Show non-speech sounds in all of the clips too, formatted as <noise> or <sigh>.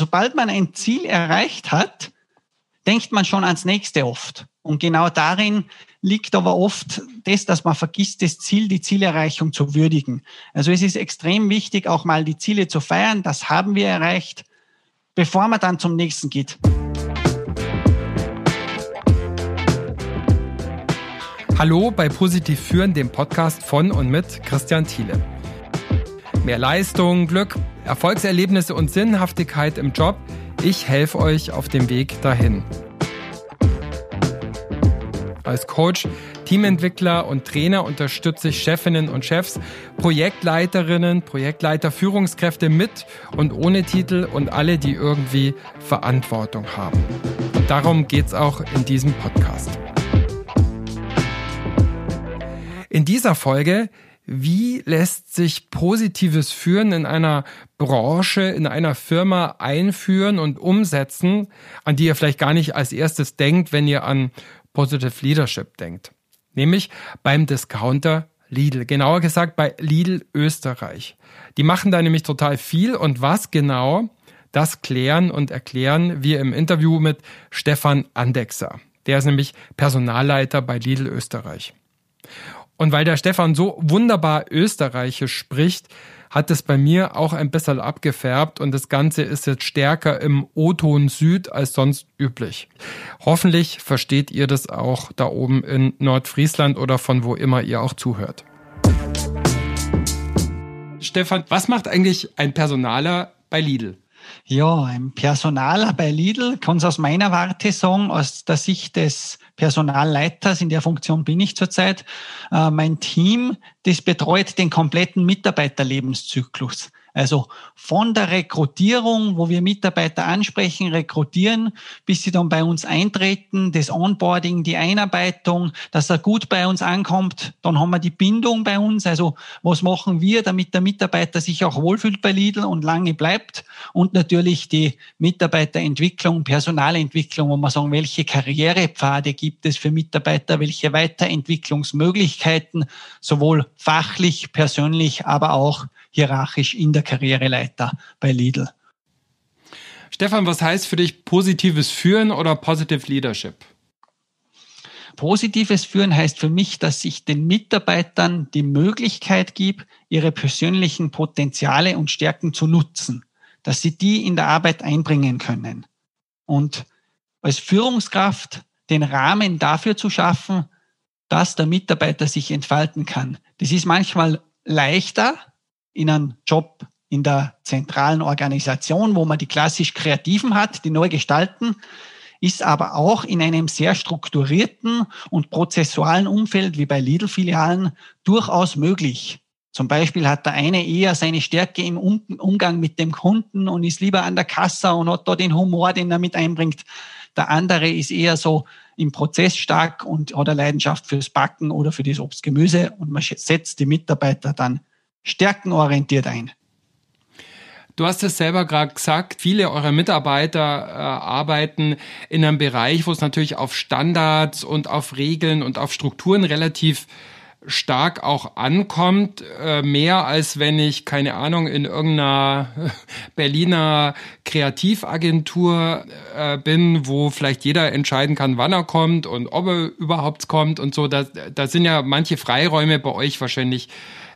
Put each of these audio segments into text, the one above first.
Sobald man ein Ziel erreicht hat, denkt man schon ans nächste oft. Und genau darin liegt aber oft das, dass man vergisst, das Ziel, die Zielerreichung zu würdigen. Also es ist extrem wichtig, auch mal die Ziele zu feiern. Das haben wir erreicht, bevor man dann zum nächsten geht. Hallo bei Positiv Führen, dem Podcast von und mit Christian Thiele. Mehr Leistung, Glück, Erfolgserlebnisse und Sinnhaftigkeit im Job. Ich helfe euch auf dem Weg dahin. Als Coach, Teamentwickler und Trainer unterstütze ich Chefinnen und Chefs, Projektleiterinnen, Projektleiter, Führungskräfte mit und ohne Titel und alle, die irgendwie Verantwortung haben. Und darum geht es auch in diesem Podcast. In dieser Folge wie lässt sich positives Führen in einer Branche, in einer Firma einführen und umsetzen, an die ihr vielleicht gar nicht als erstes denkt, wenn ihr an Positive Leadership denkt. Nämlich beim Discounter Lidl. Genauer gesagt bei Lidl Österreich. Die machen da nämlich total viel und was genau, das klären und erklären wir im Interview mit Stefan Andexer. Der ist nämlich Personalleiter bei Lidl Österreich. Und weil der Stefan so wunderbar österreichisch spricht, hat es bei mir auch ein bisschen abgefärbt und das Ganze ist jetzt stärker im O-Ton Süd als sonst üblich. Hoffentlich versteht ihr das auch da oben in Nordfriesland oder von wo immer ihr auch zuhört. Stefan, was macht eigentlich ein Personaler bei Lidl? Ja, ein Personaler bei Lidl kann es aus meiner Warte sagen, aus der Sicht des Personalleiters, in der Funktion bin ich zurzeit. Äh, mein Team, das betreut den kompletten Mitarbeiterlebenszyklus. Also von der Rekrutierung, wo wir Mitarbeiter ansprechen, rekrutieren, bis sie dann bei uns eintreten, das Onboarding, die Einarbeitung, dass er gut bei uns ankommt. Dann haben wir die Bindung bei uns. Also was machen wir, damit der Mitarbeiter sich auch wohlfühlt bei Lidl und lange bleibt? Und natürlich die Mitarbeiterentwicklung, Personalentwicklung, wo wir sagen, welche Karrierepfade gibt es für Mitarbeiter, welche Weiterentwicklungsmöglichkeiten, sowohl fachlich, persönlich, aber auch hierarchisch in der Karriereleiter bei Lidl. Stefan, was heißt für dich positives Führen oder Positive Leadership? Positives Führen heißt für mich, dass ich den Mitarbeitern die Möglichkeit gebe, ihre persönlichen Potenziale und Stärken zu nutzen, dass sie die in der Arbeit einbringen können. Und als Führungskraft den Rahmen dafür zu schaffen, dass der Mitarbeiter sich entfalten kann. Das ist manchmal leichter, in einem Job in der zentralen Organisation, wo man die klassisch Kreativen hat, die neu gestalten, ist aber auch in einem sehr strukturierten und prozessualen Umfeld wie bei Lidl-Filialen durchaus möglich. Zum Beispiel hat der eine eher seine Stärke im Umgang mit dem Kunden und ist lieber an der Kasse und hat da den Humor, den er mit einbringt. Der andere ist eher so im Prozess stark und hat eine Leidenschaft fürs Backen oder für das Obstgemüse und man setzt die Mitarbeiter dann stärkenorientiert ein. Du hast es selber gerade gesagt, viele eurer Mitarbeiter äh, arbeiten in einem Bereich, wo es natürlich auf Standards und auf Regeln und auf Strukturen relativ stark auch ankommt, äh, mehr als wenn ich, keine Ahnung, in irgendeiner <laughs> Berliner Kreativagentur äh, bin, wo vielleicht jeder entscheiden kann, wann er kommt und ob er überhaupt kommt und so. Da, da sind ja manche Freiräume bei euch wahrscheinlich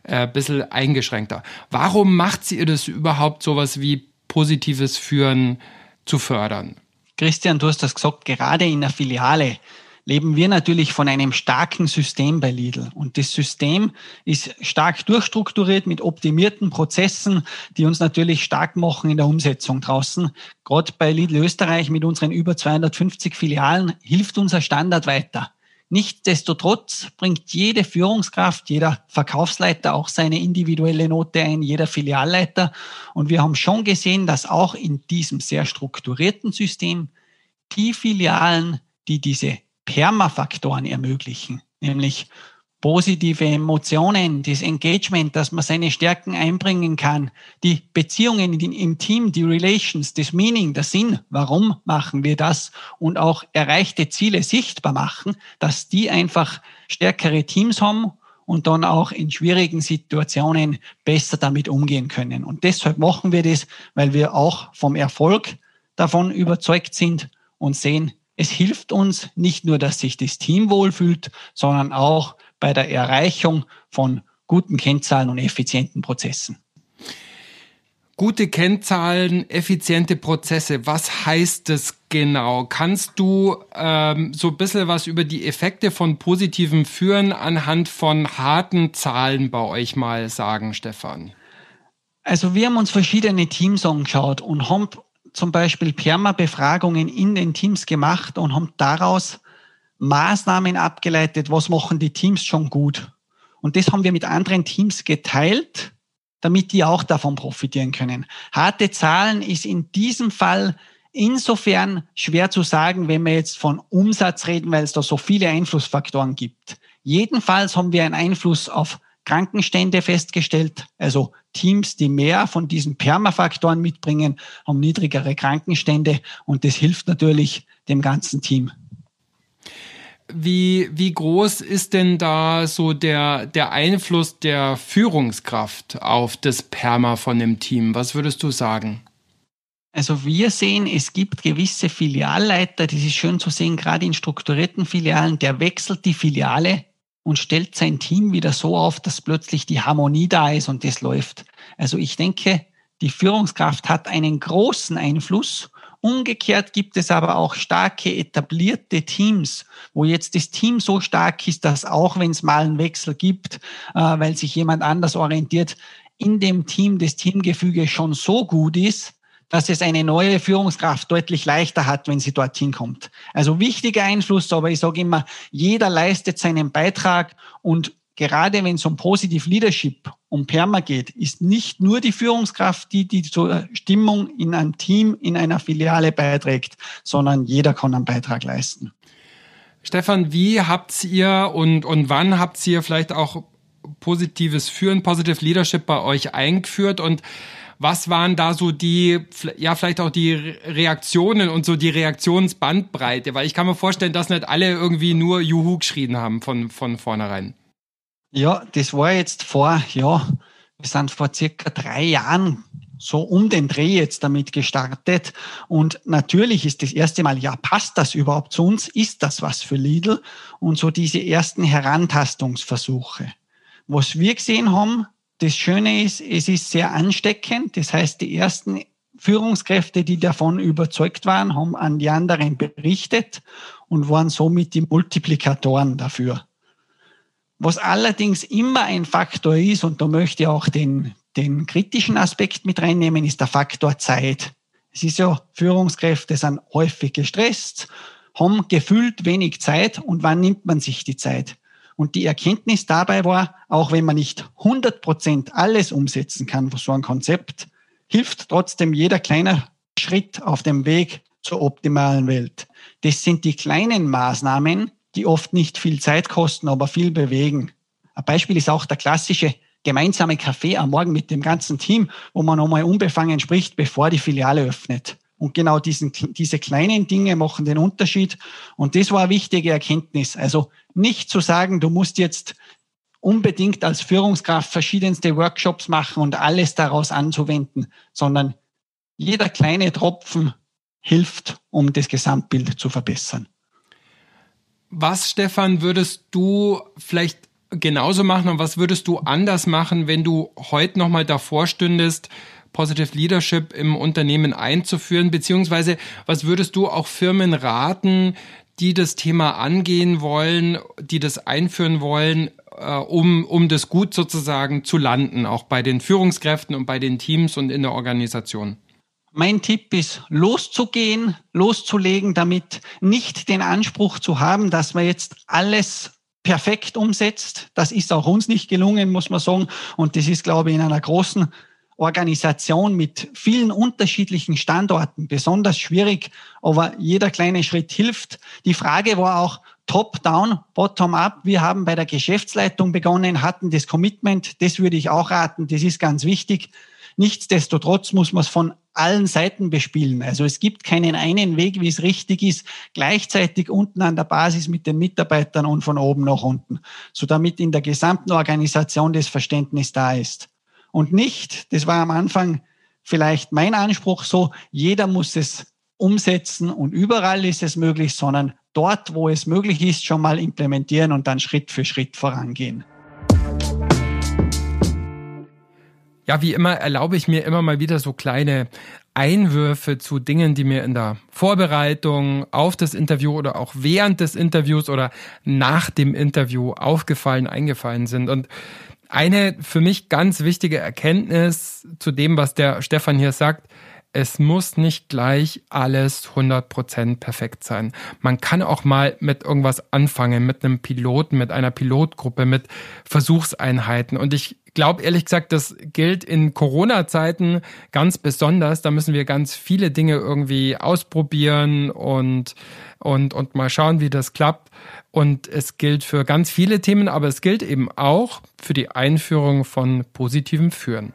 äh, bisschen eingeschränkter. Warum macht sie das überhaupt, sowas wie positives Führen zu fördern? Christian, du hast das gesagt, gerade in der Filiale leben wir natürlich von einem starken System bei Lidl. Und das System ist stark durchstrukturiert mit optimierten Prozessen, die uns natürlich stark machen in der Umsetzung draußen. Gerade bei Lidl Österreich mit unseren über 250 Filialen hilft unser Standard weiter. Nichtsdestotrotz bringt jede Führungskraft, jeder Verkaufsleiter auch seine individuelle Note ein, jeder Filialleiter. Und wir haben schon gesehen, dass auch in diesem sehr strukturierten System die Filialen, die diese Permafaktoren ermöglichen, nämlich positive Emotionen, das Engagement, dass man seine Stärken einbringen kann, die Beziehungen im Team, die Relations, das Meaning, der Sinn, warum machen wir das und auch erreichte Ziele sichtbar machen, dass die einfach stärkere Teams haben und dann auch in schwierigen Situationen besser damit umgehen können. Und deshalb machen wir das, weil wir auch vom Erfolg davon überzeugt sind und sehen, es hilft uns nicht nur, dass sich das Team wohlfühlt, sondern auch bei der Erreichung von guten Kennzahlen und effizienten Prozessen. Gute Kennzahlen, effiziente Prozesse, was heißt das genau? Kannst du ähm, so ein bisschen was über die Effekte von positivem Führen anhand von harten Zahlen bei euch mal sagen, Stefan? Also wir haben uns verschiedene Teams angeschaut und haben zum Beispiel Perma-Befragungen in den Teams gemacht und haben daraus Maßnahmen abgeleitet, was machen die Teams schon gut. Und das haben wir mit anderen Teams geteilt damit die auch davon profitieren können. Harte Zahlen ist in diesem Fall insofern schwer zu sagen, wenn wir jetzt von Umsatz reden, weil es da so viele Einflussfaktoren gibt. Jedenfalls haben wir einen Einfluss auf Krankenstände festgestellt. Also Teams, die mehr von diesen Permafaktoren mitbringen, haben niedrigere Krankenstände und das hilft natürlich dem ganzen Team. Wie, wie groß ist denn da so der, der Einfluss der Führungskraft auf das Perma von dem Team? Was würdest du sagen? Also wir sehen, es gibt gewisse Filialleiter, das ist schön zu sehen, gerade in strukturierten Filialen, der wechselt die Filiale und stellt sein Team wieder so auf, dass plötzlich die Harmonie da ist und das läuft. Also ich denke, die Führungskraft hat einen großen Einfluss Umgekehrt gibt es aber auch starke etablierte Teams, wo jetzt das Team so stark ist, dass auch wenn es mal einen Wechsel gibt, äh, weil sich jemand anders orientiert, in dem Team das Teamgefüge schon so gut ist, dass es eine neue Führungskraft deutlich leichter hat, wenn sie dorthin kommt. Also wichtiger Einfluss, aber ich sage immer, jeder leistet seinen Beitrag und gerade wenn es um Positive Leadership, um Perma geht, ist nicht nur die Führungskraft, die, die zur Stimmung in einem Team, in einer Filiale beiträgt, sondern jeder kann einen Beitrag leisten. Stefan, wie habt ihr und, und wann habt ihr vielleicht auch positives Führen, Positive Leadership bei euch eingeführt und was waren da so die, ja, vielleicht auch die Reaktionen und so die Reaktionsbandbreite? Weil ich kann mir vorstellen, dass nicht alle irgendwie nur Juhu geschrien haben von, von vornherein. Ja, das war jetzt vor, ja, wir sind vor circa drei Jahren so um den Dreh jetzt damit gestartet. Und natürlich ist das erste Mal, ja, passt das überhaupt zu uns? Ist das was für Lidl? Und so diese ersten Herantastungsversuche. Was wir gesehen haben, das Schöne ist, es ist sehr ansteckend. Das heißt, die ersten Führungskräfte, die davon überzeugt waren, haben an die anderen berichtet und waren somit die Multiplikatoren dafür. Was allerdings immer ein Faktor ist, und da möchte ich auch den, den kritischen Aspekt mit reinnehmen, ist der Faktor Zeit. Es ist ja, Führungskräfte sind häufig gestresst, haben gefühlt wenig Zeit und wann nimmt man sich die Zeit? Und die Erkenntnis dabei war, auch wenn man nicht 100 Prozent alles umsetzen kann für so ein Konzept, hilft trotzdem jeder kleine Schritt auf dem Weg zur optimalen Welt. Das sind die kleinen Maßnahmen, die oft nicht viel Zeit kosten, aber viel bewegen. Ein Beispiel ist auch der klassische gemeinsame Kaffee am Morgen mit dem ganzen Team, wo man nochmal unbefangen spricht, bevor die Filiale öffnet. Und genau diesen, diese kleinen Dinge machen den Unterschied. Und das war eine wichtige Erkenntnis. Also nicht zu sagen, du musst jetzt unbedingt als Führungskraft verschiedenste Workshops machen und alles daraus anzuwenden, sondern jeder kleine Tropfen hilft, um das Gesamtbild zu verbessern. Was, Stefan, würdest du vielleicht genauso machen und was würdest du anders machen, wenn du heute nochmal davor stündest, Positive Leadership im Unternehmen einzuführen? Beziehungsweise was würdest du auch Firmen raten, die das Thema angehen wollen, die das einführen wollen, äh, um, um das gut sozusagen zu landen, auch bei den Führungskräften und bei den Teams und in der Organisation? Mein Tipp ist, loszugehen, loszulegen, damit nicht den Anspruch zu haben, dass man jetzt alles perfekt umsetzt. Das ist auch uns nicht gelungen, muss man sagen. Und das ist, glaube ich, in einer großen Organisation mit vielen unterschiedlichen Standorten besonders schwierig, aber jeder kleine Schritt hilft. Die Frage war auch top-down, bottom-up. Wir haben bei der Geschäftsleitung begonnen, hatten das Commitment. Das würde ich auch raten. Das ist ganz wichtig. Nichtsdestotrotz muss man es von allen Seiten bespielen. Also es gibt keinen einen Weg, wie es richtig ist, gleichzeitig unten an der Basis mit den Mitarbeitern und von oben nach unten, so damit in der gesamten Organisation das Verständnis da ist. Und nicht, das war am Anfang vielleicht mein Anspruch so, jeder muss es umsetzen und überall ist es möglich, sondern dort, wo es möglich ist, schon mal implementieren und dann Schritt für Schritt vorangehen. Ja, wie immer erlaube ich mir immer mal wieder so kleine Einwürfe zu Dingen, die mir in der Vorbereitung auf das Interview oder auch während des Interviews oder nach dem Interview aufgefallen, eingefallen sind. Und eine für mich ganz wichtige Erkenntnis zu dem, was der Stefan hier sagt, es muss nicht gleich alles 100% perfekt sein. Man kann auch mal mit irgendwas anfangen, mit einem Piloten, mit einer Pilotgruppe, mit Versuchseinheiten. Und ich glaube ehrlich gesagt, das gilt in Corona-Zeiten ganz besonders. Da müssen wir ganz viele Dinge irgendwie ausprobieren und, und, und mal schauen, wie das klappt. Und es gilt für ganz viele Themen, aber es gilt eben auch für die Einführung von positivem Führen.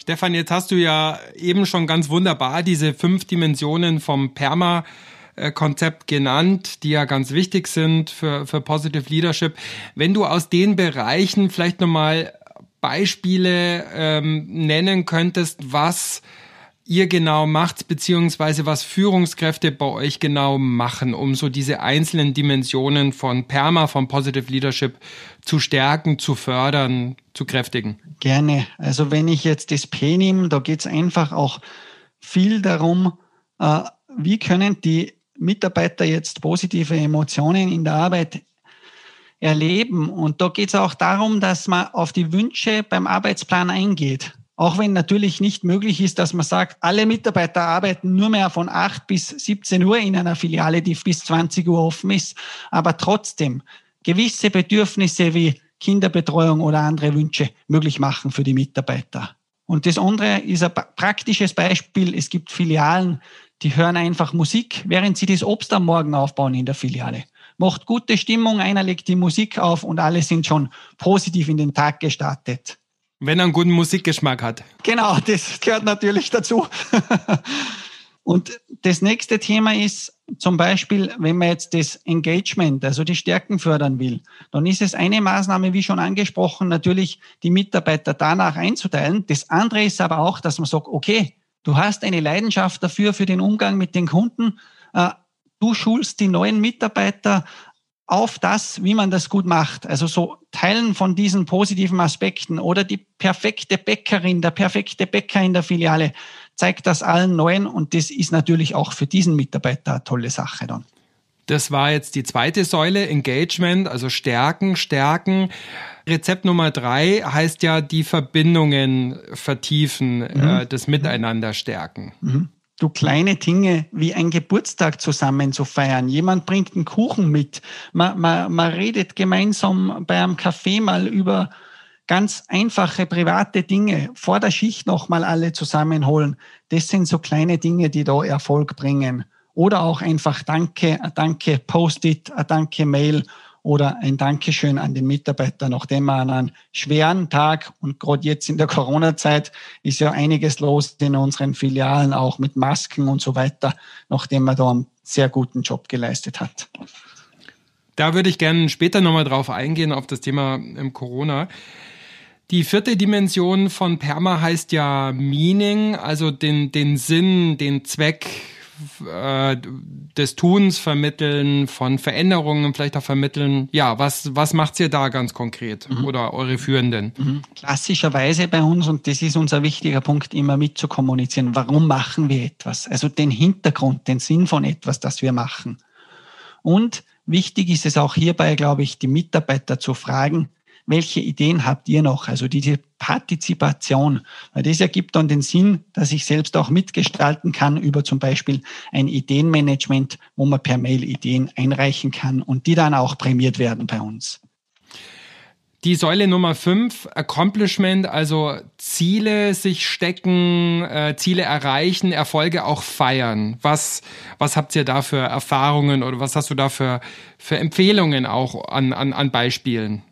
Stefan, jetzt hast du ja eben schon ganz wunderbar diese fünf Dimensionen vom Perma Konzept genannt, die ja ganz wichtig sind für, für Positive Leadership. Wenn du aus den Bereichen vielleicht nochmal Beispiele ähm, nennen könntest, was ihr genau macht, beziehungsweise was Führungskräfte bei euch genau machen, um so diese einzelnen Dimensionen von PERMA, von Positive Leadership zu stärken, zu fördern, zu kräftigen? Gerne. Also wenn ich jetzt das P nehme, da geht es einfach auch viel darum, äh, wie können die Mitarbeiter jetzt positive Emotionen in der Arbeit erleben. Und da geht es auch darum, dass man auf die Wünsche beim Arbeitsplan eingeht. Auch wenn natürlich nicht möglich ist, dass man sagt, alle Mitarbeiter arbeiten nur mehr von 8 bis 17 Uhr in einer Filiale, die bis 20 Uhr offen ist. Aber trotzdem gewisse Bedürfnisse wie Kinderbetreuung oder andere Wünsche möglich machen für die Mitarbeiter. Und das andere ist ein praktisches Beispiel. Es gibt Filialen, die hören einfach Musik, während sie das Obst am Morgen aufbauen in der Filiale. Macht gute Stimmung, einer legt die Musik auf und alle sind schon positiv in den Tag gestartet. Wenn er einen guten Musikgeschmack hat. Genau, das gehört natürlich dazu. <laughs> Und das nächste Thema ist zum Beispiel, wenn man jetzt das Engagement, also die Stärken fördern will, dann ist es eine Maßnahme, wie schon angesprochen, natürlich die Mitarbeiter danach einzuteilen. Das andere ist aber auch, dass man sagt, okay, du hast eine Leidenschaft dafür, für den Umgang mit den Kunden. Äh, du schulst die neuen Mitarbeiter auf das, wie man das gut macht. Also so Teilen von diesen positiven Aspekten oder die perfekte Bäckerin, der perfekte Bäcker in der Filiale zeigt das allen Neuen und das ist natürlich auch für diesen Mitarbeiter eine tolle Sache dann. Das war jetzt die zweite Säule, Engagement, also Stärken, Stärken. Rezept Nummer drei heißt ja die Verbindungen vertiefen, mhm. äh, das Miteinander stärken. Mhm du kleine Dinge wie ein Geburtstag zusammen zu feiern. Jemand bringt einen Kuchen mit. Man, man, man redet gemeinsam bei einem Kaffee mal über ganz einfache private Dinge. Vor der Schicht nochmal alle zusammenholen. Das sind so kleine Dinge, die da Erfolg bringen. Oder auch einfach Danke, Danke Post-it, Danke Mail oder ein Dankeschön an den Mitarbeiter, nachdem man einen schweren Tag und gerade jetzt in der Corona-Zeit ist ja einiges los in unseren Filialen, auch mit Masken und so weiter, nachdem man da einen sehr guten Job geleistet hat. Da würde ich gerne später nochmal drauf eingehen, auf das Thema ähm, Corona. Die vierte Dimension von Perma heißt ja Meaning, also den, den Sinn, den Zweck äh, des Tuns vermitteln, von Veränderungen vielleicht auch vermitteln. Ja, was, was macht ihr da ganz konkret mhm. oder eure Führenden? Mhm. Klassischerweise bei uns, und das ist unser wichtiger Punkt, immer mit zu kommunizieren. Warum machen wir etwas? Also den Hintergrund, den Sinn von etwas, das wir machen. Und wichtig ist es auch hierbei, glaube ich, die Mitarbeiter zu fragen, welche Ideen habt ihr noch? Also diese Partizipation, weil das ergibt dann den Sinn, dass ich selbst auch mitgestalten kann über zum Beispiel ein Ideenmanagement, wo man per Mail Ideen einreichen kann und die dann auch prämiert werden bei uns. Die Säule Nummer 5, Accomplishment, also Ziele sich stecken, äh, Ziele erreichen, Erfolge auch feiern. Was, was habt ihr da für Erfahrungen oder was hast du da für, für Empfehlungen auch an, an, an Beispielen?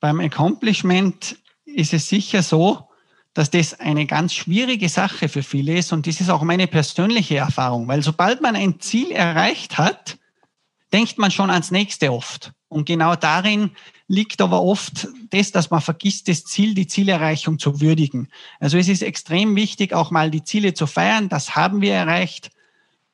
Beim Accomplishment ist es sicher so, dass das eine ganz schwierige Sache für viele ist und das ist auch meine persönliche Erfahrung, weil sobald man ein Ziel erreicht hat, denkt man schon ans nächste oft. Und genau darin liegt aber oft das, dass man vergisst, das Ziel, die Zielerreichung zu würdigen. Also es ist extrem wichtig, auch mal die Ziele zu feiern. Das haben wir erreicht,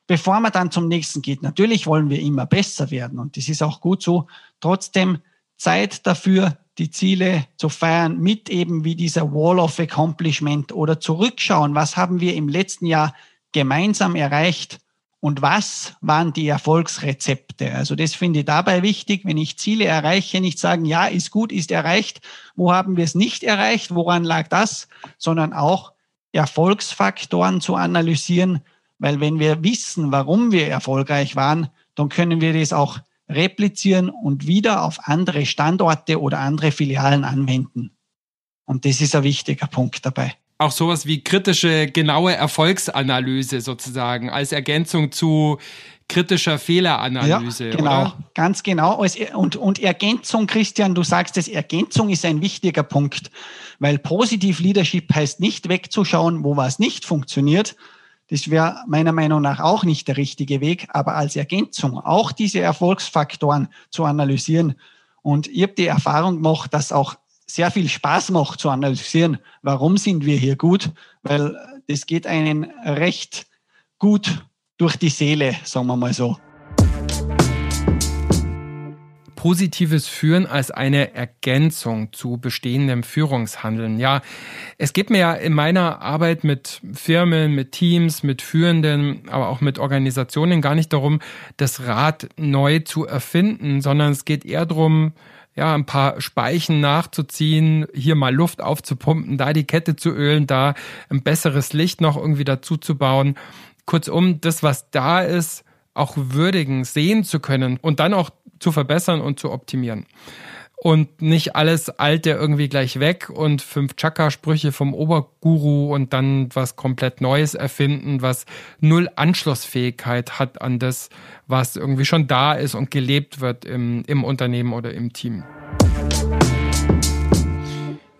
bevor man dann zum nächsten geht. Natürlich wollen wir immer besser werden und das ist auch gut so. Trotzdem Zeit dafür, die Ziele zu feiern mit eben wie dieser Wall of Accomplishment oder zurückschauen, was haben wir im letzten Jahr gemeinsam erreicht und was waren die Erfolgsrezepte? Also das finde ich dabei wichtig, wenn ich Ziele erreiche, nicht sagen, ja, ist gut, ist erreicht, wo haben wir es nicht erreicht, woran lag das, sondern auch Erfolgsfaktoren zu analysieren, weil wenn wir wissen, warum wir erfolgreich waren, dann können wir das auch replizieren und wieder auf andere Standorte oder andere Filialen anwenden. Und das ist ein wichtiger Punkt dabei auch sowas wie kritische, genaue Erfolgsanalyse sozusagen als Ergänzung zu kritischer Fehleranalyse. Ja, genau, oder? ganz genau. Und, und Ergänzung, Christian, du sagst es, Ergänzung ist ein wichtiger Punkt, weil Positiv Leadership heißt nicht wegzuschauen, wo was nicht funktioniert. Das wäre meiner Meinung nach auch nicht der richtige Weg, aber als Ergänzung auch diese Erfolgsfaktoren zu analysieren. Und ich habe die Erfahrung gemacht, dass auch sehr viel Spaß macht zu analysieren, warum sind wir hier gut, weil das geht einen recht gut durch die Seele, sagen wir mal so. Positives Führen als eine Ergänzung zu bestehendem Führungshandeln. Ja, es geht mir ja in meiner Arbeit mit Firmen, mit Teams, mit Führenden, aber auch mit Organisationen gar nicht darum, das Rad neu zu erfinden, sondern es geht eher darum, ja, ein paar Speichen nachzuziehen, hier mal Luft aufzupumpen, da die Kette zu ölen, da ein besseres Licht noch irgendwie dazu zu bauen. Kurzum, das, was da ist, auch würdigen, sehen zu können und dann auch zu verbessern und zu optimieren und nicht alles Alte irgendwie gleich weg und fünf Chakra-Sprüche vom Oberguru und dann was komplett Neues erfinden, was null Anschlussfähigkeit hat an das, was irgendwie schon da ist und gelebt wird im, im Unternehmen oder im Team.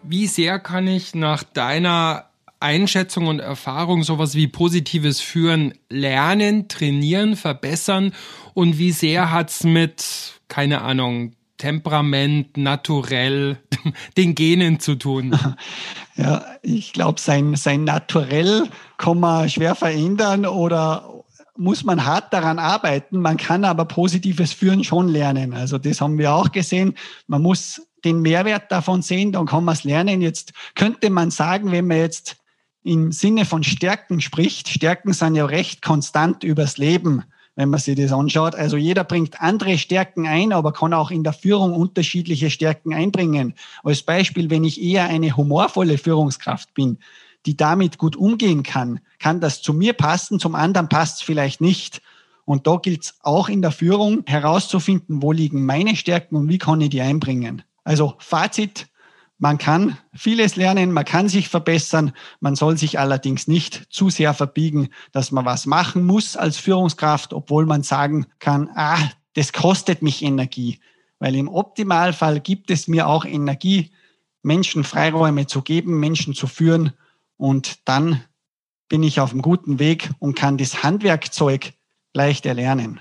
Wie sehr kann ich nach deiner Einschätzung und Erfahrung sowas wie positives Führen lernen, trainieren, verbessern und wie sehr hat's mit, keine Ahnung, Temperament, naturell, <laughs> den Genen zu tun? <laughs> Ja, ich glaube, sein, sein Naturell kann man schwer verändern oder muss man hart daran arbeiten. Man kann aber positives Führen schon lernen. Also das haben wir auch gesehen. Man muss den Mehrwert davon sehen, dann kann man es lernen. Jetzt könnte man sagen, wenn man jetzt im Sinne von Stärken spricht, Stärken sind ja recht konstant übers Leben wenn man sich das anschaut. Also jeder bringt andere Stärken ein, aber kann auch in der Führung unterschiedliche Stärken einbringen. Als Beispiel, wenn ich eher eine humorvolle Führungskraft bin, die damit gut umgehen kann, kann das zu mir passen, zum anderen passt es vielleicht nicht. Und da gilt es auch in der Führung herauszufinden, wo liegen meine Stärken und wie kann ich die einbringen. Also Fazit, man kann vieles lernen, man kann sich verbessern, man soll sich allerdings nicht zu sehr verbiegen, dass man was machen muss als Führungskraft, obwohl man sagen kann, ah, das kostet mich Energie. Weil im Optimalfall gibt es mir auch Energie, Menschen Freiräume zu geben, Menschen zu führen und dann bin ich auf einem guten Weg und kann das Handwerkzeug leicht erlernen.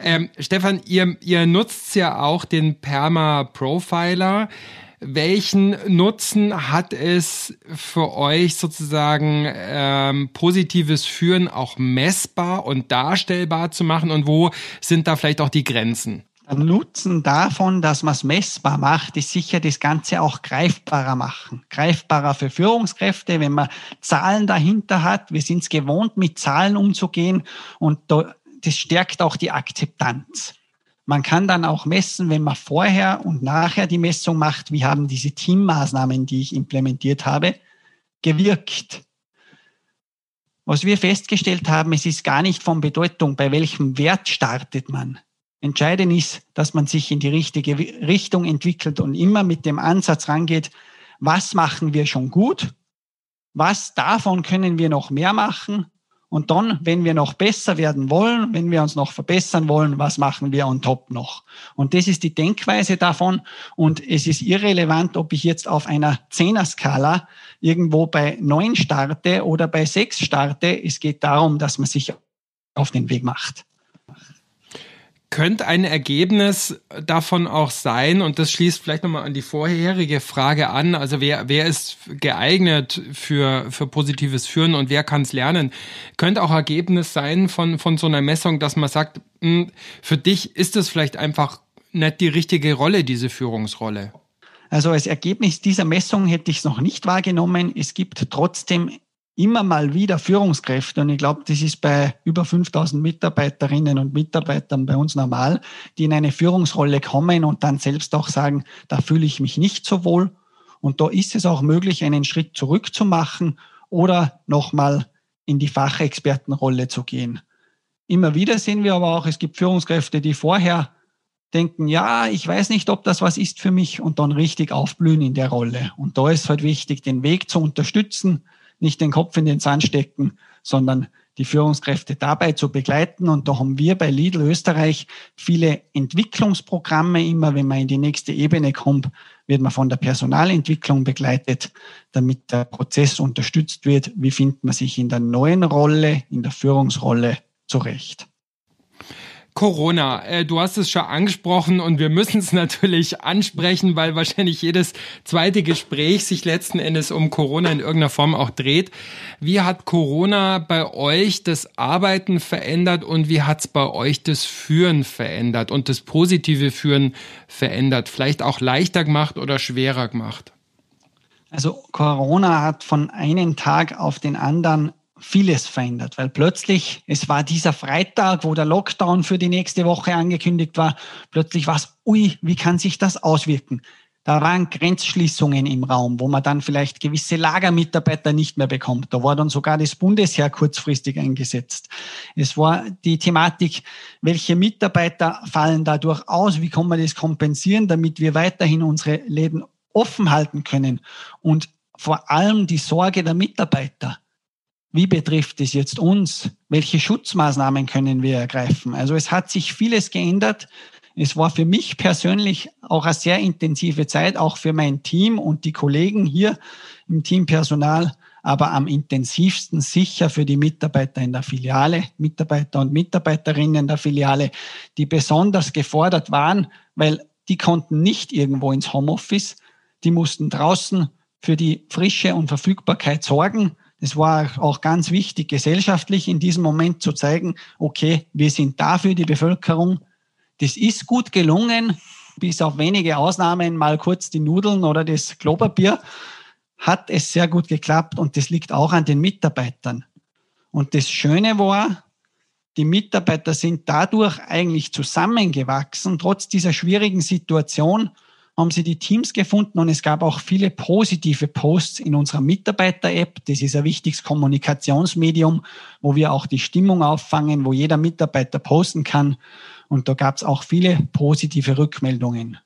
Ähm, Stefan, ihr, ihr nutzt ja auch den Perma Profiler welchen Nutzen hat es für euch sozusagen ähm, positives Führen auch messbar und darstellbar zu machen und wo sind da vielleicht auch die Grenzen? Der Nutzen davon, dass man es messbar macht, ist sicher das Ganze auch greifbarer machen. Greifbarer für Führungskräfte, wenn man Zahlen dahinter hat. Wir sind es gewohnt, mit Zahlen umzugehen und das stärkt auch die Akzeptanz. Man kann dann auch messen, wenn man vorher und nachher die Messung macht, wie haben diese Teammaßnahmen, die ich implementiert habe, gewirkt. Was wir festgestellt haben, es ist gar nicht von Bedeutung, bei welchem Wert startet man. Entscheidend ist, dass man sich in die richtige Richtung entwickelt und immer mit dem Ansatz rangeht, was machen wir schon gut, was davon können wir noch mehr machen Und dann, wenn wir noch besser werden wollen, wenn wir uns noch verbessern wollen, was machen wir on top noch? Und das ist die Denkweise davon. Und es ist irrelevant, ob ich jetzt auf einer Zehner-Skala irgendwo bei neun starte oder bei sechs starte. Es geht darum, dass man sich auf den Weg macht könnte ein Ergebnis davon auch sein, und das schließt vielleicht nochmal an die vorherige Frage an, also wer, wer ist geeignet für, für positives Führen und wer kann es lernen, könnte auch Ergebnis sein von, von so einer Messung, dass man sagt, mh, hm, für dich ist es vielleicht einfach nicht die richtige Rolle, diese Führungsrolle. Also als Ergebnis dieser Messung hätte ich es noch nicht wahrgenommen. Es gibt trotzdem immer mal wieder Führungskräfte, und ich glaube, das ist bei über 5000 Mitarbeiterinnen und Mitarbeitern bei uns normal, die in eine Führungsrolle kommen und dann selbst auch sagen, da fühle ich mich nicht so wohl. Und da ist es auch möglich, einen Schritt zurück zu machen oder nochmal in die Fachexpertenrolle zu gehen. Immer wieder sehen wir aber auch, es gibt Führungskräfte, die vorher denken, ja, ich weiß nicht, ob das was ist für mich und dann richtig aufblühen in der Rolle. Und da ist halt wichtig, den Weg zu unterstützen, nicht den Kopf in den Sand stecken, sondern die Führungskräfte dabei zu begleiten. Und da haben wir bei Lidl Österreich viele Entwicklungsprogramme. Immer wenn man in die nächste Ebene kommt, wird man von der Personalentwicklung begleitet, damit der Prozess unterstützt wird. Wie findet man sich in der neuen Rolle, in der Führungsrolle zurecht? Corona, äh, du hast es schon angesprochen und wir müssen es <laughs> natürlich ansprechen, weil wahrscheinlich jedes zweite Gespräch sich letzten Endes um Corona in irgendeiner Form auch dreht. Wie hat Corona bei euch das Arbeiten verändert und wie hat es bei euch das Führen verändert und das positive Führen verändert? Vielleicht auch leichter gemacht oder schwerer gemacht? Also Corona hat von einem Tag auf den anderen vieles verändert, weil plötzlich, es war dieser Freitag, wo der Lockdown für die nächste Woche angekündigt war, plötzlich war es, ui, wie kann sich das auswirken? Da waren Grenzschließungen im Raum, wo man dann vielleicht gewisse Lagermitarbeiter nicht mehr bekommt. Da war dann sogar das Bundesheer kurzfristig eingesetzt. Es war die Thematik, welche Mitarbeiter fallen dadurch aus? Wie kann man das kompensieren, damit wir weiterhin unsere Läden offen halten können? Und vor allem die Sorge der Mitarbeiter. Wie betrifft es jetzt uns? Welche Schutzmaßnahmen können wir ergreifen? Also es hat sich vieles geändert. Es war für mich persönlich auch eine sehr intensive Zeit, auch für mein Team und die Kollegen hier im Teampersonal, aber am intensivsten sicher für die Mitarbeiter in der Filiale, Mitarbeiter und Mitarbeiterinnen der Filiale, die besonders gefordert waren, weil die konnten nicht irgendwo ins Homeoffice, die mussten draußen für die Frische und Verfügbarkeit sorgen es war auch ganz wichtig, gesellschaftlich in diesem Moment zu zeigen, okay, wir sind da für die Bevölkerung. Das ist gut gelungen, bis auf wenige Ausnahmen, mal kurz die Nudeln oder das Klopapier, hat es sehr gut geklappt und das liegt auch an den Mitarbeitern. Und das Schöne war, die Mitarbeiter sind dadurch eigentlich zusammengewachsen, trotz dieser schwierigen Situation haben sie die Teams gefunden und es gab auch viele positive Posts in unserer Mitarbeiter-App. Das ist ein wichtiges Kommunikationsmedium, wo wir auch die Stimmung auffangen, wo jeder Mitarbeiter posten kann. Und da gab es auch viele positive Rückmeldungen.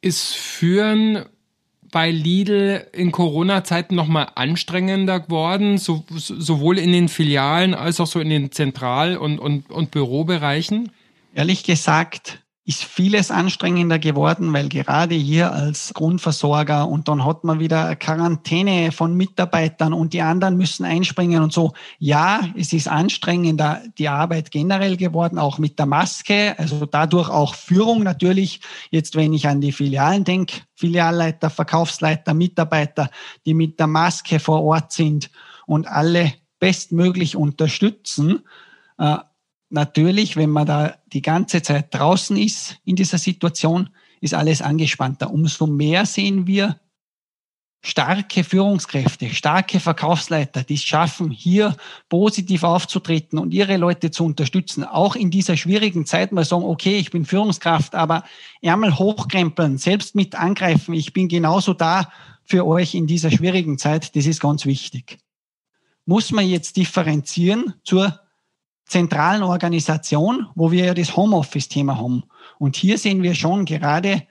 Ist Führen bei Lidl in Corona-Zeiten nochmal anstrengender geworden, so, sowohl in den Filialen als auch so in den Zentral- und, und, und Bürobereichen? Ehrlich gesagt, ist vieles anstrengender geworden, weil gerade hier als Grundversorger und dann hat man wieder Quarantäne von Mitarbeitern und die anderen müssen einspringen und so. Ja, es ist anstrengender die Arbeit generell geworden, auch mit der Maske, also dadurch auch Führung natürlich. Jetzt, wenn ich an die Filialen denke, Filialleiter, Verkaufsleiter, Mitarbeiter, die mit der Maske vor Ort sind und alle bestmöglich unterstützen, äh, natürlich, wenn man da die ganze Zeit draußen ist in dieser Situation, ist alles angespannter. Umso mehr sehen wir starke Führungskräfte, starke Verkaufsleiter, die es schaffen, hier positiv aufzutreten und ihre Leute zu unterstützen. Auch in dieser schwierigen Zeit mal sagen, okay, ich bin Führungskraft, aber Ärmel hochkrempeln, selbst mit angreifen. Ich bin genauso da für euch in dieser schwierigen Zeit. Das ist ganz wichtig. Muss man jetzt differenzieren zur zentralen Organisation, wo wir ja das Homeoffice-Thema haben. Und hier sehen wir schon gerade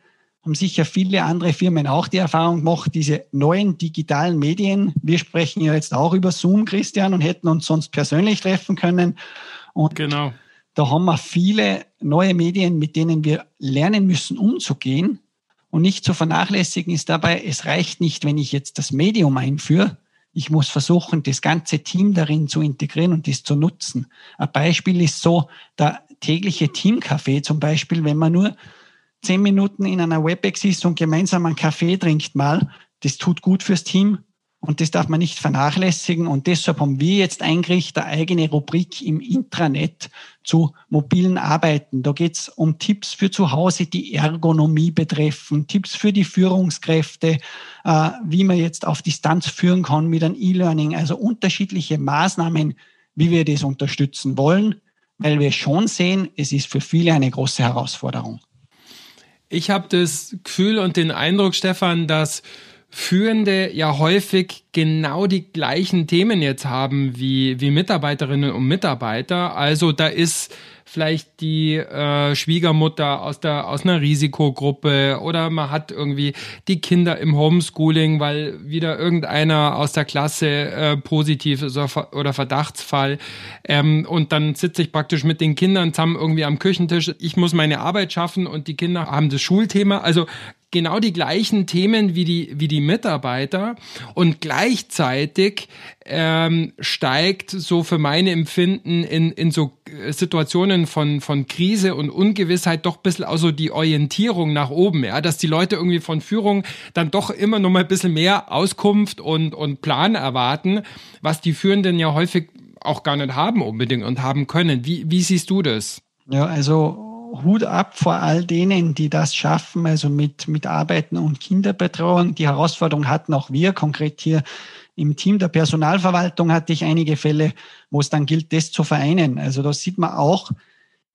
haben sicher viele andere Firmen auch die Erfahrung gemacht, diese neuen digitalen Medien. Wir sprechen ja jetzt auch über Zoom, Christian, und hätten uns sonst persönlich treffen können. Und genau. da haben wir viele neue Medien, mit denen wir lernen müssen, umzugehen. Und nicht zu vernachlässigen ist dabei, es reicht nicht, wenn ich jetzt das Medium einführe. Ich muss versuchen, das ganze Team darin zu integrieren und das zu nutzen. Ein Beispiel ist so, der tägliche Teamcafé zum Beispiel, wenn man nur zehn Minuten in einer WebEx ist und gemeinsam einen Kaffee trinkt mal, das tut gut fürs Team und das darf man nicht vernachlässigen. Und deshalb haben wir jetzt eingerichtet eine eigene Rubrik im Intranet zu mobilen Arbeiten. Da geht es um Tipps für zu Hause, die Ergonomie betreffen, Tipps für die Führungskräfte, äh, wie man jetzt auf Distanz führen kann mit einem E-Learning. Also unterschiedliche Maßnahmen, wie wir das unterstützen wollen, weil wir schon sehen, es ist für viele eine große Herausforderung. Ich habe das Gefühl und den Eindruck, Stefan, dass Führende ja häufig genau die gleichen Themen jetzt haben wie, wie Mitarbeiterinnen und Mitarbeiter. Also da ist vielleicht die äh, Schwiegermutter aus der aus einer Risikogruppe oder man hat irgendwie die Kinder im Homeschooling, weil wieder irgendeiner aus der Klasse äh, positiv ist oder Verdachtsfall ähm, und dann sitze ich praktisch mit den Kindern zusammen irgendwie am Küchentisch. Ich muss meine Arbeit schaffen und die Kinder haben das Schulthema. Also genau die gleichen Themen wie die, wie die Mitarbeiter und gleichzeitig ähm, steigt so für meine Empfinden in, in so Situationen von, von Krise und Ungewissheit doch ein bisschen auch so die Orientierung nach oben, ja, dass die Leute irgendwie von Führung dann doch immer noch mal ein bisschen mehr Auskunft und, und Plan erwarten, was die Führenden ja häufig auch gar nicht haben unbedingt und haben können. Wie, wie siehst du das? Ja, also Hut ab vor all denen, die das schaffen, also mit, mit Arbeiten und Kinderbetreuung. Die Herausforderung hatten auch wir konkret hier im Team der Personalverwaltung hatte ich einige Fälle, wo es dann gilt, das zu vereinen. Also da sieht man auch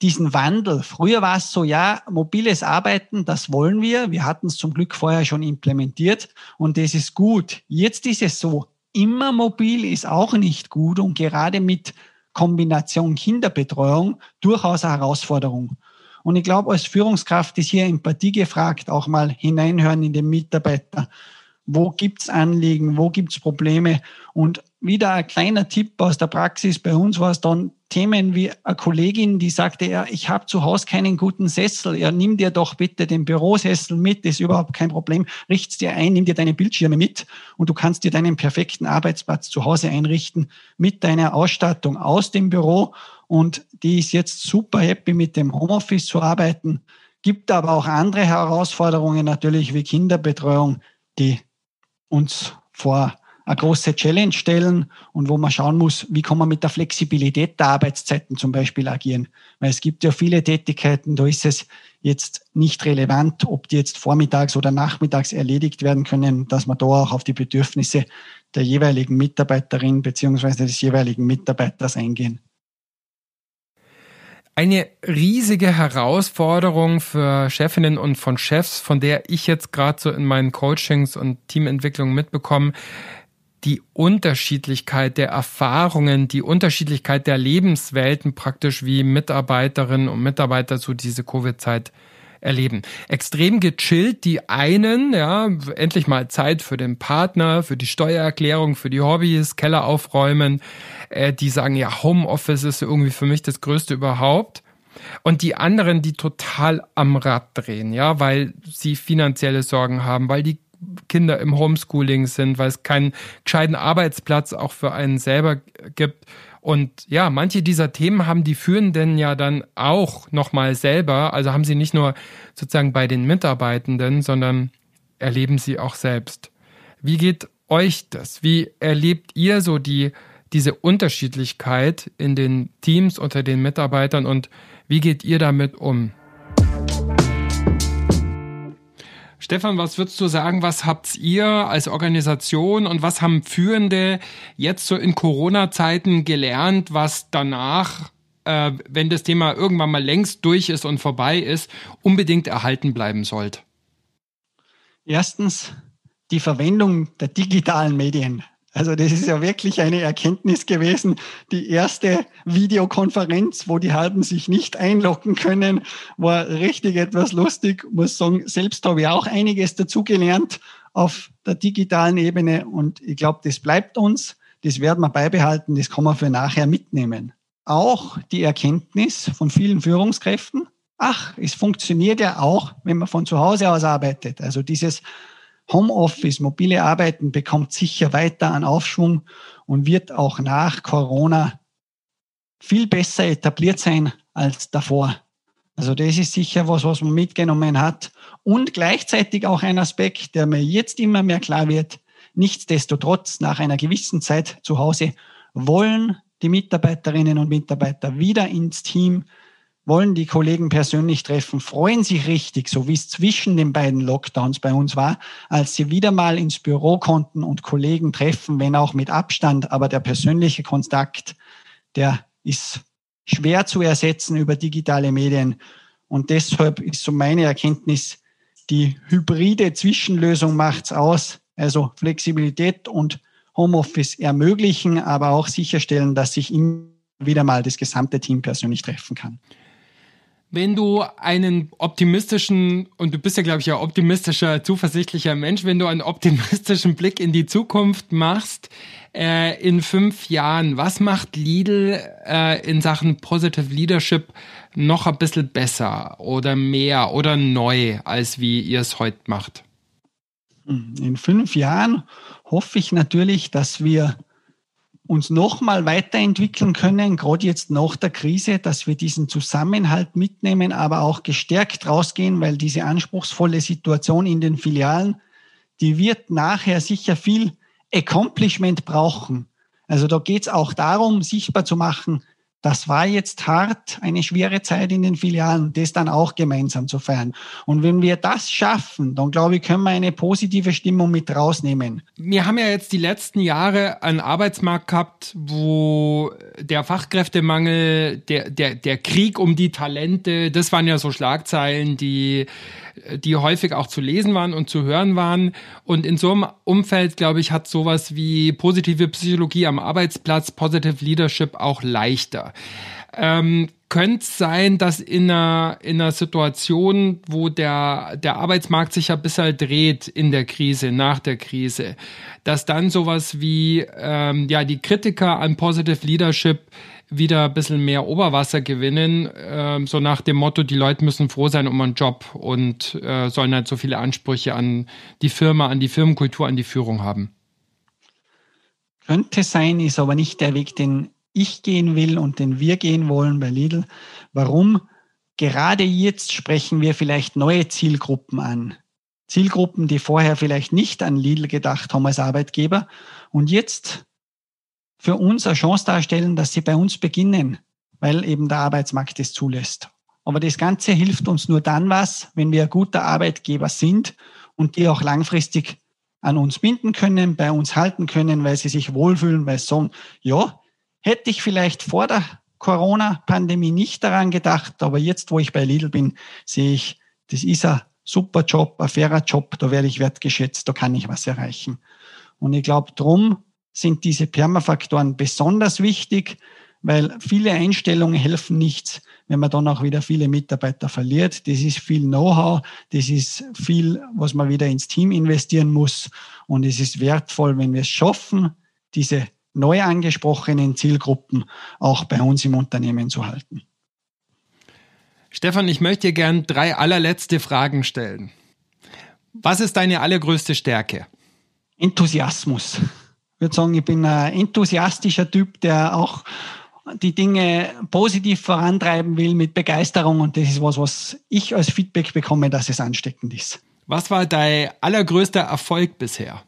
diesen Wandel. Früher war es so, ja, mobiles Arbeiten, das wollen wir. Wir hatten es zum Glück vorher schon implementiert und das ist gut. Jetzt ist es so, immer mobil ist auch nicht gut und gerade mit Kombination Kinderbetreuung durchaus eine Herausforderung. Und ich glaube, als Führungskraft ist hier Empathie gefragt, auch mal hineinhören in den Mitarbeiter. Wo gibt's Anliegen? Wo gibt's Probleme? Und wieder ein kleiner Tipp aus der Praxis. Bei uns war es dann Themen wie eine Kollegin, die sagte, ja, ich habe zu Hause keinen guten Sessel. Ja, nimm dir doch bitte den Bürosessel mit, ist überhaupt kein Problem. Richt's dir ein, nimm dir deine Bildschirme mit und du kannst dir deinen perfekten Arbeitsplatz zu Hause einrichten mit deiner Ausstattung aus dem Büro und die ist jetzt super happy mit dem Homeoffice zu arbeiten. Gibt aber auch andere Herausforderungen natürlich wie Kinderbetreuung, die uns vor eine große Challenge stellen und wo man schauen muss, wie kann man mit der Flexibilität der Arbeitszeiten zum Beispiel agieren. Weil es gibt ja viele Tätigkeiten, da ist es jetzt nicht relevant, ob die jetzt vormittags oder nachmittags erledigt werden können, dass man da auch auf die Bedürfnisse der jeweiligen Mitarbeiterin beziehungsweise des jeweiligen Mitarbeiters eingehen eine riesige Herausforderung für Chefinnen und von Chefs, von der ich jetzt gerade so in meinen Coachings und Teamentwicklungen mitbekomme, die Unterschiedlichkeit der Erfahrungen, die Unterschiedlichkeit der Lebenswelten praktisch wie Mitarbeiterinnen und Mitarbeiter so diese Covid-Zeit erleben. Extrem gechillt, die einen, ja, endlich mal Zeit für den Partner, für die Steuererklärung, für die Hobbys, Keller aufräumen, äh, die sagen, ja, Homeoffice ist irgendwie für mich das Größte überhaupt. Und die anderen, die total am Rad drehen, ja, weil sie finanzielle Sorgen haben, weil die Kinder im Homeschooling sind, weil es keinen gescheiten Arbeitsplatz auch für einen selber gibt und ja, manche dieser Themen haben die Führenden ja dann auch nochmal selber, also haben sie nicht nur sozusagen bei den Mitarbeitenden, sondern erleben sie auch selbst. Wie geht euch das? Wie erlebt ihr so die, diese Unterschiedlichkeit in den Teams unter den Mitarbeitern und wie geht ihr damit um? Stefan, was würdest du sagen, was habt ihr als Organisation und was haben Führende jetzt so in Corona-Zeiten gelernt, was danach, äh, wenn das Thema irgendwann mal längst durch ist und vorbei ist, unbedingt erhalten bleiben sollte? Erstens die Verwendung der digitalen Medien. Also das ist ja wirklich eine Erkenntnis gewesen. Die erste Videokonferenz, wo die Halben sich nicht einloggen können, war richtig etwas lustig. Muss sagen, selbst habe ich auch einiges dazugelernt auf der digitalen Ebene und ich glaube, das bleibt uns. Das werden wir beibehalten. Das kann man für nachher mitnehmen. Auch die Erkenntnis von vielen Führungskräften. Ach, es funktioniert ja auch, wenn man von zu Hause aus arbeitet. Also dieses Homeoffice, mobile Arbeiten bekommt sicher weiter an Aufschwung und wird auch nach Corona viel besser etabliert sein als davor. Also das ist sicher was, was man mitgenommen hat. Und gleichzeitig auch ein Aspekt, der mir jetzt immer mehr klar wird. Nichtsdestotrotz, nach einer gewissen Zeit zu Hause wollen die Mitarbeiterinnen und Mitarbeiter wieder ins Team, wollen die Kollegen persönlich treffen, freuen sich richtig, so wie es zwischen den beiden Lockdowns bei uns war, als sie wieder mal ins Büro konnten und Kollegen treffen, wenn auch mit Abstand, aber der persönliche Kontakt, der ist schwer zu ersetzen über digitale Medien. Und deshalb ist so meine Erkenntnis, die hybride Zwischenlösung macht's aus. Also Flexibilität und Homeoffice ermöglichen, aber auch sicherstellen, dass sich immer wieder mal das gesamte Team persönlich treffen kann wenn du einen optimistischen, und du bist ja, glaube ich, ja optimistischer, zuversichtlicher Mensch, wenn du einen optimistischen Blick in die Zukunft machst, äh, in fünf Jahren, was macht Lidl äh, in Sachen Positive Leadership noch ein bisschen besser oder mehr oder neu, als wie ihr es heute macht? In fünf Jahren hoffe ich natürlich, dass wir uns nochmal weiterentwickeln können, gerade jetzt nach der Krise, dass wir diesen Zusammenhalt mitnehmen, aber auch gestärkt rausgehen, weil diese anspruchsvolle Situation in den Filialen, die wird nachher sicher viel Accomplishment brauchen. Also da geht es auch darum, sichtbar zu machen, das war jetzt hart, eine schwere Zeit in den Filialen, das dann auch gemeinsam zu feiern. Und wenn wir das schaffen, dann glaube ich, können wir eine positive Stimmung mit rausnehmen. Wir haben ja jetzt die letzten Jahre einen Arbeitsmarkt gehabt, wo der Fachkräftemangel, der, der, der Krieg um die Talente, das waren ja so Schlagzeilen, die die häufig auch zu lesen waren und zu hören waren. Und in so einem Umfeld, glaube ich, hat sowas wie positive Psychologie am Arbeitsplatz, Positive Leadership auch leichter. Ähm, könnte es sein, dass in einer, in einer Situation, wo der, der Arbeitsmarkt sich ja ein bisschen dreht in der Krise, nach der Krise, dass dann sowas wie ähm, ja, die Kritiker an Positive Leadership wieder ein bisschen mehr Oberwasser gewinnen, äh, so nach dem Motto, die Leute müssen froh sein um einen Job und äh, sollen halt so viele Ansprüche an die Firma, an die Firmenkultur, an die Führung haben. Könnte sein, ist aber nicht der Weg, den ich gehen will und den wir gehen wollen bei Lidl. Warum? Gerade jetzt sprechen wir vielleicht neue Zielgruppen an. Zielgruppen, die vorher vielleicht nicht an Lidl gedacht haben als Arbeitgeber und jetzt für uns eine Chance darstellen, dass sie bei uns beginnen, weil eben der Arbeitsmarkt es zulässt. Aber das Ganze hilft uns nur dann was, wenn wir ein guter Arbeitgeber sind und die auch langfristig an uns binden können, bei uns halten können, weil sie sich wohlfühlen, weil sie sagen, ja, hätte ich vielleicht vor der Corona-Pandemie nicht daran gedacht, aber jetzt, wo ich bei Lidl bin, sehe ich, das ist ein super Job, ein fairer Job, da werde ich wertgeschätzt, da kann ich was erreichen. Und ich glaube, drum sind diese Permafaktoren besonders wichtig, weil viele Einstellungen helfen nichts, wenn man dann auch wieder viele Mitarbeiter verliert. Das ist viel Know-how, das ist viel, was man wieder ins Team investieren muss. Und es ist wertvoll, wenn wir es schaffen, diese neu angesprochenen Zielgruppen auch bei uns im Unternehmen zu halten. Stefan, ich möchte dir gern drei allerletzte Fragen stellen. Was ist deine allergrößte Stärke? Enthusiasmus würde sagen, ich bin ein enthusiastischer Typ, der auch die Dinge positiv vorantreiben will mit Begeisterung und das ist was, was ich als Feedback bekomme, dass es ansteckend ist. Was war dein allergrößter Erfolg bisher?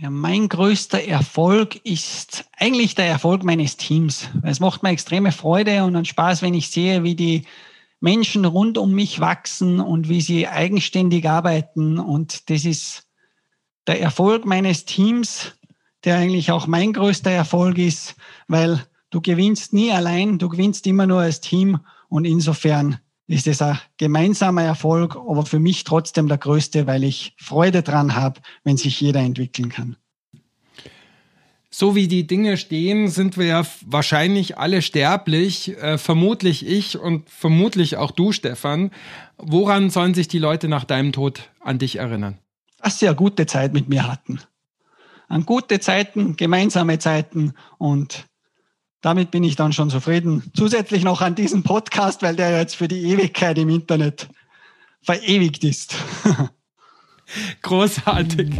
Ja, mein größter Erfolg ist eigentlich der Erfolg meines Teams. Es macht mir extreme Freude und einen Spaß, wenn ich sehe, wie die Menschen rund um mich wachsen und wie sie eigenständig arbeiten. Und das ist der Erfolg meines Teams, der eigentlich auch mein größter Erfolg ist, weil du gewinnst nie allein, du gewinnst immer nur als Team und insofern ist es ein gemeinsamer Erfolg, aber für mich trotzdem der größte, weil ich Freude dran habe, wenn sich jeder entwickeln kann. so wie die Dinge stehen, sind wir ja wahrscheinlich alle sterblich, äh, vermutlich ich und vermutlich auch du, Stefan. Woran sollen sich die Leute nach deinem Tod an dich erinnern? Dass sie eine gute Zeit mit mir hatten. An gute Zeiten, gemeinsame Zeiten und damit bin ich dann schon zufrieden. Zusätzlich noch an diesen Podcast, weil der jetzt für die Ewigkeit im Internet verewigt ist. <laughs> Großartig.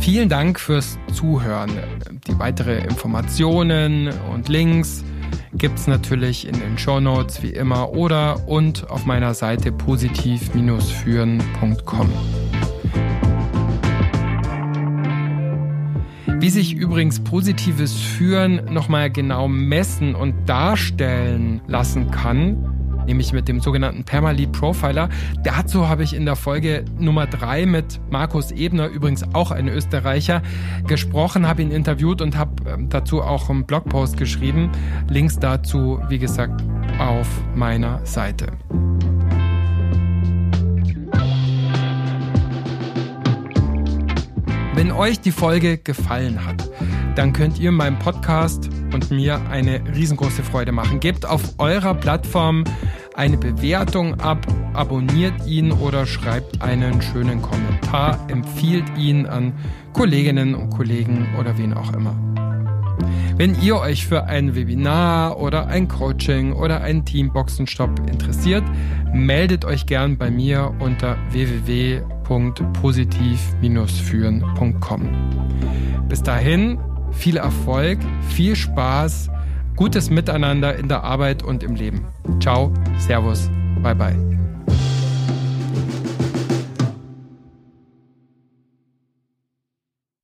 Vielen Dank fürs Zuhören. Die weitere Informationen und Links gibt es natürlich in den Show Notes wie immer oder und auf meiner Seite positiv-führen.com. Wie sich übrigens positives Führen nochmal genau messen und darstellen lassen kann, nämlich mit dem sogenannten Permalead Profiler. Dazu habe ich in der Folge Nummer drei mit Markus Ebner, übrigens auch ein Österreicher, gesprochen, habe ihn interviewt und habe ähm, dazu auch einen Blogpost geschrieben. Links dazu, wie gesagt, auf meiner Seite. Wenn euch die Folge gefallen hat, dann könnt ihr meinem Podcast und mir eine riesengroße Freude machen. Gebt auf eurer Plattform eine Bewertung ab, abonniert ihn oder schreibt einen schönen Kommentar, empfiehlt ihn an Kolleginnen und Kollegen oder wen auch immer. Wenn ihr euch für ein Webinar oder ein Coaching oder einen Teamboxenstopp interessiert, meldet euch gern bei mir unter www.positiv-führen.com. Bis dahin viel Erfolg, viel Spaß, gutes Miteinander in der Arbeit und im Leben. Ciao, Servus, bye bye.